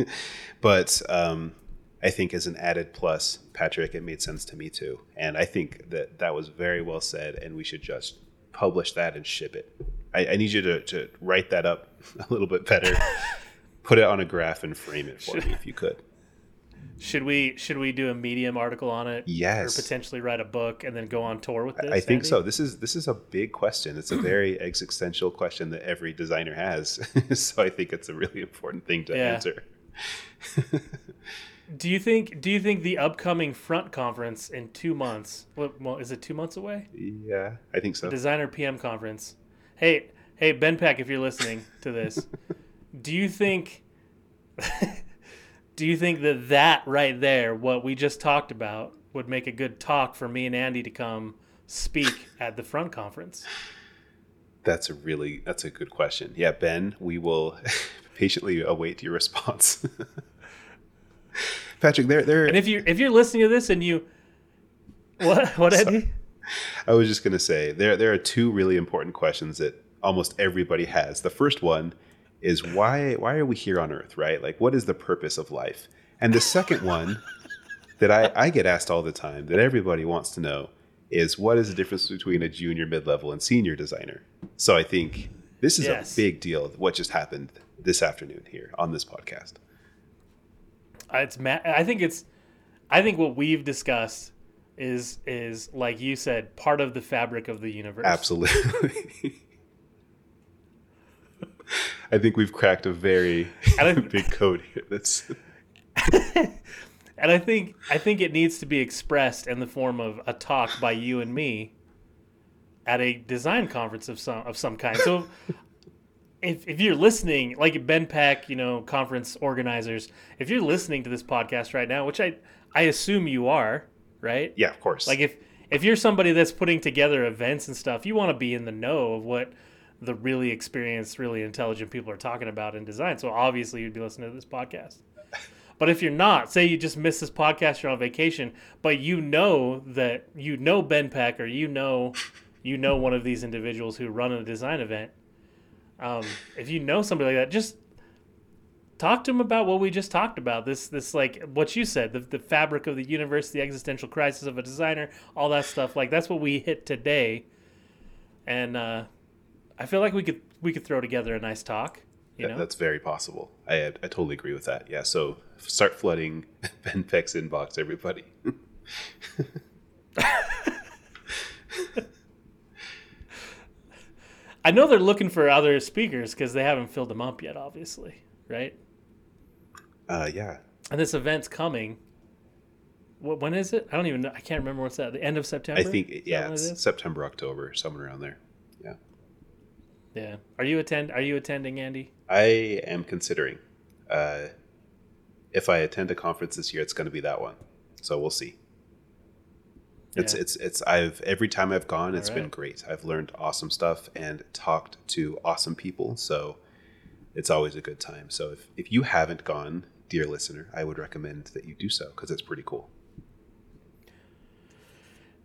but um, I think as an added plus, Patrick, it made sense to me too. And I think that that was very well said, and we should just publish that and ship it. I, I need you to, to write that up a little bit better. Put it on a graph and frame it for me if you could. Should we should we do a Medium article on it? Yes. Or potentially write a book and then go on tour with this? I think Andy? so. This is this is a big question. It's a very existential question that every designer has. so I think it's a really important thing to Yeah. answer. Do you think do you think the upcoming front conference in two months? What, well, is it two months away? Yeah, I think so. Designer PM conference. Hey, hey, Ben Peck, if you're listening to this, do you think? do you think that that right there, what we just talked about, would make a good talk for me and Andy to come speak at the front conference? That's a really that's a good question. Yeah, Ben, we will patiently await your response. Patrick, there there And if you if you're listening to this and you, what what Andy? I was just gonna say there there are two really important questions that almost everybody has. The first one is why why are we here on Earth, right? Like what is the purpose of life? And the second one that I, I get asked all the time that everybody wants to know is what is the difference between a junior, mid level, and senior designer? So I think this is Yes. a big deal what just happened this afternoon here on this podcast. Uh, It's ma- I think it's I think what we've discussed is is like you said part of the fabric of the universe. Absolutely. I think we've cracked a very big code here. That's And I think I think it needs to be expressed in the form of a talk by you and me at a design conference of some of some kind. So if if you're listening, like Ben Peck, you know, conference organizers, if you're listening to this podcast right now, which I I assume you are, right? yeah, of course. Like if if you're somebody that's putting together events and stuff, you want to be in the know of what the really experienced, really intelligent people are talking about in design. So obviously you'd be listening to this podcast. But if you're not, say you just missed this podcast, you're on vacation, but you know that you know Ben Peck or you know you know one of these individuals who run a design event. Um, if you know somebody like that, just talk to them about what we just talked about. This this like what you said, the, the fabric of the universe, the existential crisis of a designer, all that stuff. Like that's what we hit today. and uh, I feel like we could we could throw together a nice talk. You know, That's very possible. I I totally agree with that. Yeah. So start flooding Ben Peck's inbox, everybody. I know they're looking for other speakers because they haven't filled them up yet, obviously, right? Uh, yeah. And this event's coming. What, when is it? I don't even know. I can't remember what's that. The end of September. I think yeah, it it's is? September, October, somewhere around there. Yeah. Are you attend? Are you attending, Andy? I am considering. Uh, if I attend a conference this year, it's going to be that one. So we'll see. It's Yeah. it's it's I've every time I've gone, it's been great. I've learned awesome stuff and talked to awesome people. So it's always a good time. So if if you haven't gone, dear listener, I would recommend that you do so because it's pretty cool.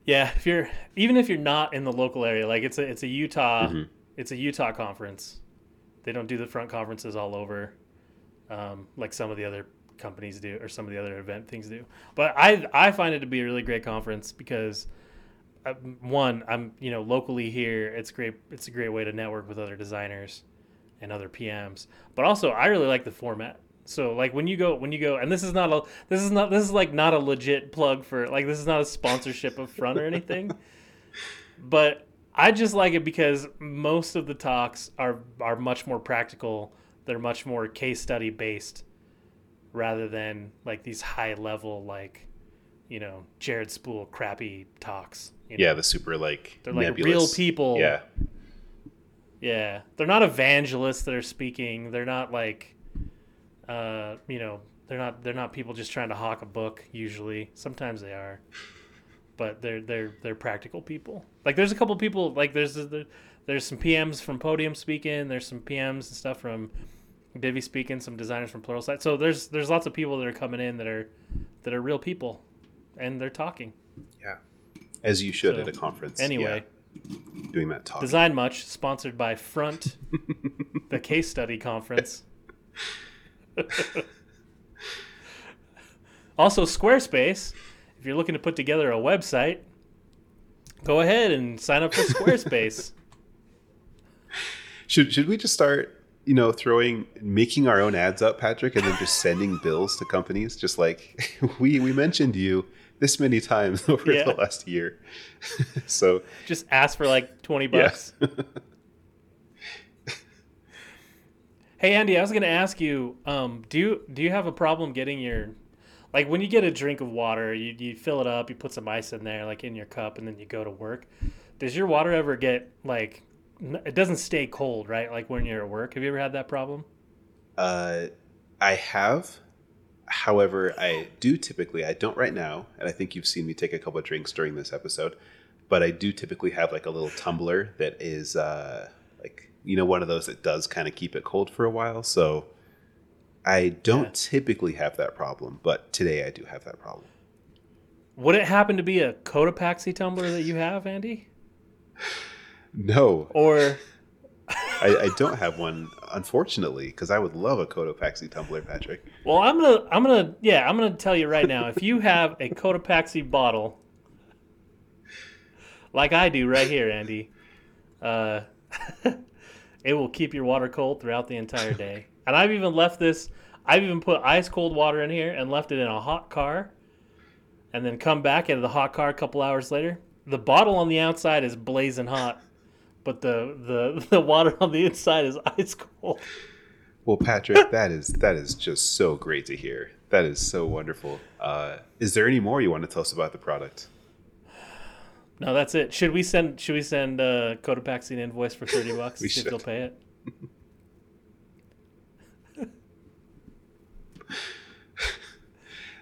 Yeah. If you're even if you're not in the local area, like it's a it's a Utah Mhm. It's a Utah conference. They don't do the front conferences all over, um, like some of the other companies do, or some of the other event things do. But I I find it to be a really great conference because uh, one, I'm you know locally here. It's great. It's a great way to network with other designers and other PMs. But also, I really like the format. So like when you go when you go and this is not a this is not this is like not a legit plug for like this is not a sponsorship of front or anything. but I just like it because most of the talks are are much more practical. They're much more case study based rather than like these high level like you know Jared Spool crappy talks. You know? Yeah, the super like they're like real people. Yeah, Yeah, they're not evangelists that are speaking. They're not like, uh, you know, they're not they're not people just trying to hawk a book. Usually, sometimes they are, but they're they're they're practical people. Like there's a couple people like there's there- there's some PMs from Podium speaking. There's some PMs and stuff from Divvy speaking. Some designers from Pluralsight. So there's there's lots of people that are coming in that are that are real people, and they're talking. yeah. As you should So, at a conference. Anyway. Yeah, doing that talk. Design Much, sponsored by Front, the case study conference. also, Squarespace. If you're looking to put together a website, go ahead and sign up for Squarespace. Should should we just start, you know, throwing making our own ads up, Patrick, and then just sending bills to companies? Just like we we mentioned you this many times over Yeah. the last year. so Just ask for like 20 yeah. bucks. Hey Andy, I was going to ask you, um, do you do you have a problem getting your like when you get a drink of water, you, you fill it up, you put some ice in there, like in your cup, and then you go to work. Does your water ever get like it doesn't stay cold, right? Like when you're at work. Have you ever had that problem? uh, I have. However, I do typically, I don't right now, and I think you've seen me take a couple of drinks during this episode, but I do typically have like a little tumbler that is uh, like, you know, one of those that does kind of keep it cold for a while. So I don't Yeah. typically have that problem, but today I do have that problem. Would it happen to be a Cotopaxi tumbler that you have, Andy? No, Or I, I don't have one, unfortunately, because I would love a Cotopaxi tumbler, Patrick. Well, I'm gonna, I'm gonna, yeah, I'm gonna tell you right now. If you have a Cotopaxi bottle, like I do right here, Andy, uh, it will keep your water cold throughout the entire day. And I've even left this. I've even put ice cold water in here and left it in a hot car, and then come back into the hot car a couple hours later. The bottle on the outside is blazing hot, but the the the water on the inside is ice cold. Well, Patrick, that is that is just so great to hear. That is so wonderful. Uh, is there any more you want to tell us about the product? No, that's it. Should we send Should we send uh, Cotopaxi an invoice for thirty bucks? We see if they'll pay it.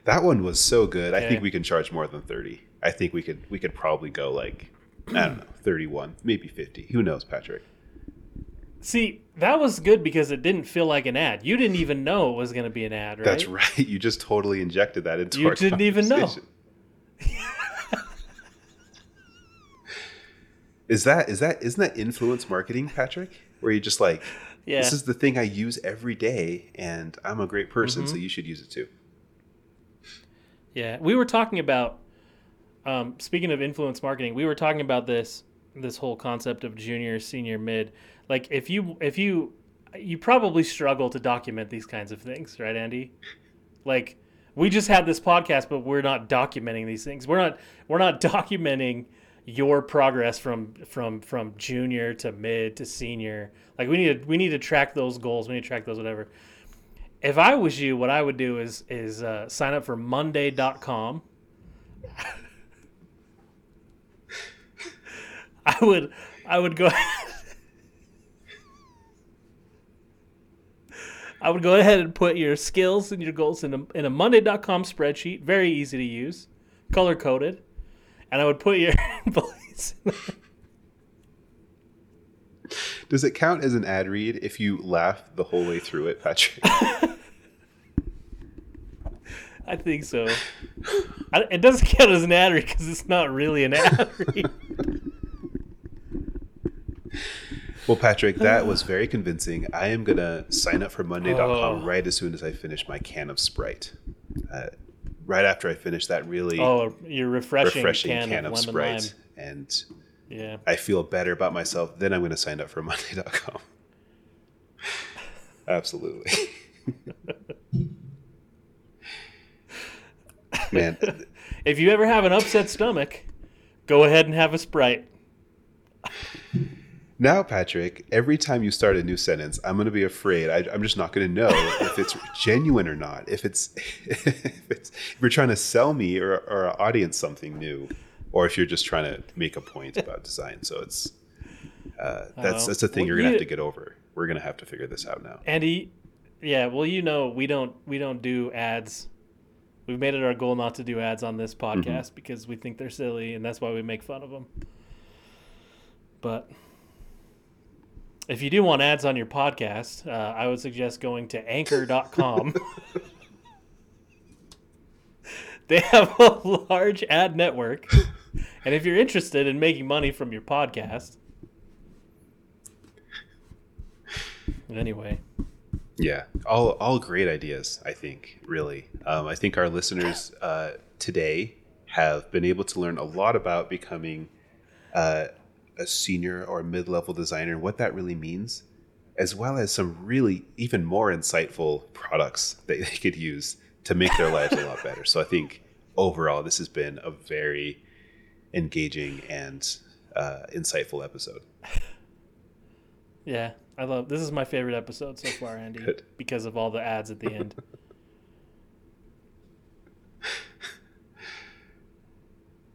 That one was so good. I think we can charge more than thirty. I think we could we could probably go like I don't know, thirty-one, maybe fifty. Who knows, Patrick? See, that was good because it didn't feel like an ad. You didn't even know it was going to be an ad, right? That's right. You just totally injected that into You our didn't even know. is that is that isn't that influence marketing, Patrick? Where you just like Yeah. this is the thing I use every day, and I'm a great person, Mm-hmm. so you should use it too. Yeah, we were talking about. Um, speaking of influence marketing, we were talking about this this whole concept of junior, senior, mid. Like if you if you you probably struggle to document these kinds of things, right, Andy? Like we just had this podcast, but we're not documenting these things. We're not we're not documenting your progress from from from junior to mid to senior. Like we need to we need to track those goals. We need to track those whatever. If I was you, what I would do is is uh, sign up for Monday.com. I would I would go I would go ahead and put your skills and your goals in a, in a Monday.com spreadsheet, very easy to use, color coded, and I would put your employees. Does it count as an ad read if you laugh the whole way through it, Patrick? I think so. I, it doesn't count as an ad read because it's not really an ad read. Well, Patrick, that was very convincing. I am going to sign up for Monday.com Oh. right as soon as I finish my can of Sprite. Uh, right after I finish that really Oh, your refreshing, refreshing can, can, of of Sprite. lime. And Yeah. I feel better about myself, then I'm going to sign up for Monday.com. Absolutely. Man, If you ever have an upset stomach, go ahead and have a Sprite. Now, Patrick, every time you start a new sentence, I'm going to be afraid. I, I'm just not going to know if it's genuine or not. If it's, if it's if you're trying to sell me or, or our audience something new, or if you're just trying to make a point about design. So it's uh, that's that's a thing Well, you're going to you- have to get over. We're going to have to figure this out now. Andy, yeah, well, you know, we don't we don't do ads. We've made it our goal not to do ads on this podcast Mm-hmm. because we think they're silly, and that's why we make fun of them. But if you do want ads on your podcast, uh, I would suggest going to Anchor.com. they have a large ad network, and if you're interested in making money from your podcast, anyway. Yeah, all all great ideas. I think really. Um, I think our listeners uh, today have been able to learn a lot about becoming uh, a senior or mid-level designer and what that really means, as well as some really even more insightful products that they could use to make their lives a lot better. So I think overall, this has been a very engaging and uh, insightful episode. Yeah, I love this is my favorite episode so far, Andy, Good. because of all the ads at the end.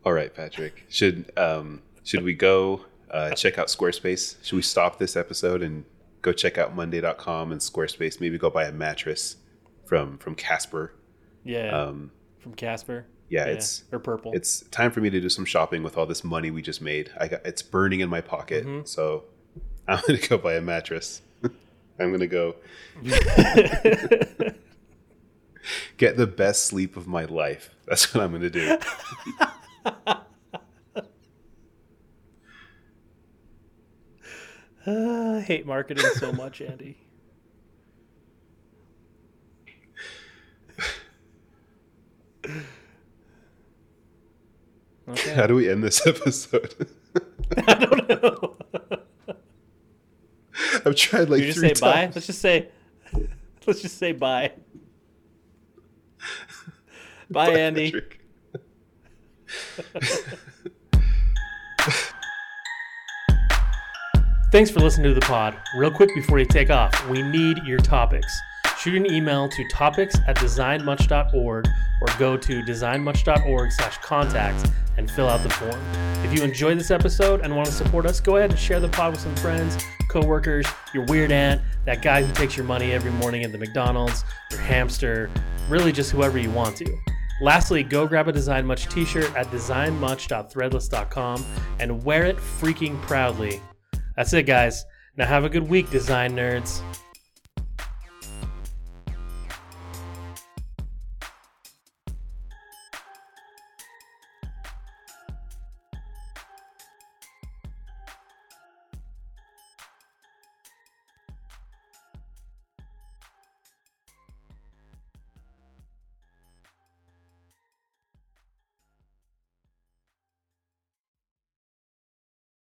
All right, Patrick. Should um, should we go uh, check out Squarespace? Should we stop this episode and go check out Monday.com and Squarespace? Maybe go buy a mattress from from Casper. Yeah, Um, from Casper. yeah, it's or purple. it's time for me to do some shopping with all this money we just made. I got it's burning in my pocket, Mm-hmm. so I'm gonna go buy a mattress. I'm gonna go get the best sleep of my life. That's what I'm gonna do. Ah, I hate marketing so much, Andy. Okay. How do we end this episode? I don't know. I've tried like you just three say bye. times. Let's just say, let's just say bye. Bye, Andy. Thanks for listening to the pod. Real quick before you take off, we need your topics. Shoot an email to topics at designmuch.org or go to designmuch.org slash contact and fill out the form. If you enjoyed this episode and want to support us, go ahead and share the pod with some friends, coworkers, your weird aunt, that guy who takes your money every morning at the McDonald's, your hamster, really just whoever you want to. Lastly, go grab a Design Much t-shirt at designmuch.threadless.com and wear it freaking proudly. That's it, guys. Now have a good week, design nerds.